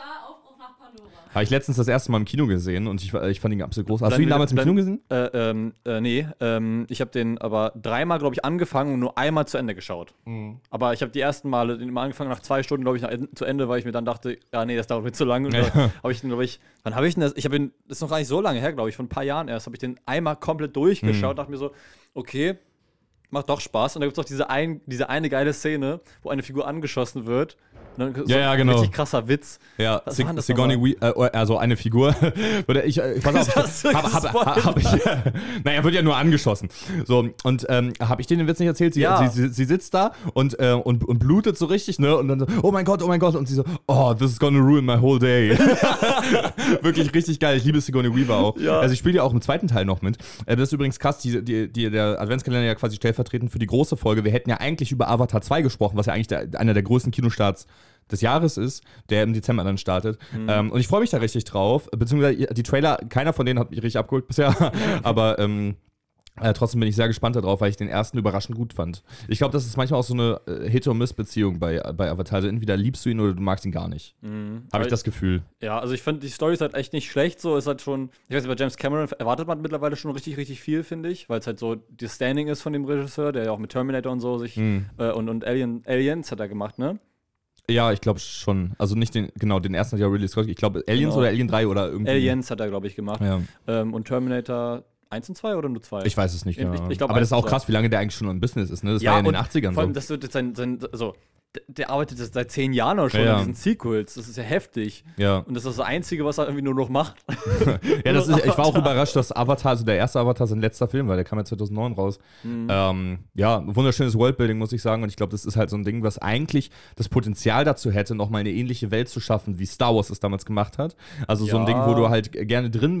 Avatar, Aufbruch nach Pandora. Habe ich letztens das erste Mal im Kino gesehen und ich, ich fand ihn absolut groß. Hast Dann du ihn damals im dann- Kino gesehen? Äh, ähm, äh, nee, ähm, ich habe den aber dreimal, glaube ich, angefangen und nur einmal zu Ende geschaut. Mhm. Aber ich habe die ersten Male den immer angefangen, nach zwei Stunden, glaube ich, nach, zu Ende, weil ich mir dann dachte, ja, nee, das dauert mir zu lange. Und Ja. dann habe ich den, glaube ich, wann habe ich denn das? Ich habe ihn, das ist noch gar nicht so lange her, glaube ich, von ein paar Jahren erst, habe ich den einmal komplett durchgeschaut, Mhm. dachte mir so, okay, macht doch Spaß. Und da gibt es auch diese, ein, diese eine geile Szene, wo eine Figur angeschossen wird. Dann so Ja, ja, ein genau. Richtig krasser Witz. Ja, Was Sig das Sigourney äh, also eine Figur. Oder ich, äh, pass auf, du ich, hab, hab, hab, ich, naja, wird ja nur angeschossen. So, und ähm, habe ich dir den Witz nicht erzählt? Sie, Ja. sie, sie, sie sitzt da und, äh, und, und blutet so richtig, ne? Und dann so, oh mein Gott, oh mein Gott. Und sie so, oh, this is gonna ruin my whole day. Wirklich richtig geil. Ich liebe Sigourney Weaver auch. Ja. Also ich spiele ja auch im zweiten Teil noch mit. Äh, das ist übrigens krass, die, die, die, der Adventskalender ja quasi stellvertretend für die große Folge. Wir hätten ja eigentlich über Avatar 2 gesprochen, was ja eigentlich der, einer der größten Kinostarts des Jahres ist, der im Dezember dann startet. Ähm, und ich freue mich da richtig drauf. Beziehungsweise die Trailer, keiner von denen hat mich richtig abgeholt bisher. Aber ähm, äh, trotzdem bin ich sehr gespannt darauf, weil ich den ersten überraschend gut fand. Ich glaube, das ist manchmal auch so eine äh, Hit-or-Miss-Beziehung bei, bei Avatar. Also entweder liebst du ihn oder du magst ihn gar nicht. Habe ich das Gefühl. Ja, also ich finde, die Story ist halt echt nicht schlecht. So ist halt schon, ich weiß nicht, bei James Cameron erwartet man mittlerweile schon richtig, richtig viel, finde ich, weil es halt so das Standing ist von dem Regisseur, der ja auch mit Terminator und so sich Hm. äh, und, und Alien, Aliens hat er gemacht, ne? Ja, ich glaube schon. Also nicht den, genau, den ersten hat ja Ridley Scott. Ich glaube, Aliens Genau. oder Alien 3 oder irgendwie. Aliens hat er, glaube ich, gemacht. Ja. Ähm, und Terminator 1 und 2 oder nur 2? Ich weiß es nicht Ich- genau. ich glaub, Aber das ist auch krass, wie lange der eigentlich schon im Business ist. Ne? Das war ja in den und 80ern Vor allem, so. das wird jetzt sein, sein also, der, arbeitet seit zehn Jahren oder schon Ja, ja. an diesen Sequels. Das ist ja heftig. Ja. Und das ist das Einzige, was er irgendwie nur noch macht. Ja, das ist, ich war auch überrascht, dass Avatar, also der erste Avatar, sein letzter Film war. Der kam ja 2009 raus. Mhm. Ähm, ja, wunderschönes Worldbuilding, muss ich sagen. Und ich glaube, das ist halt so ein Ding, was eigentlich das Potenzial dazu hätte, nochmal eine ähnliche Welt zu schaffen, wie Star Wars es damals gemacht hat. Also so ein Ja. Ding, wo du halt gerne drin bist,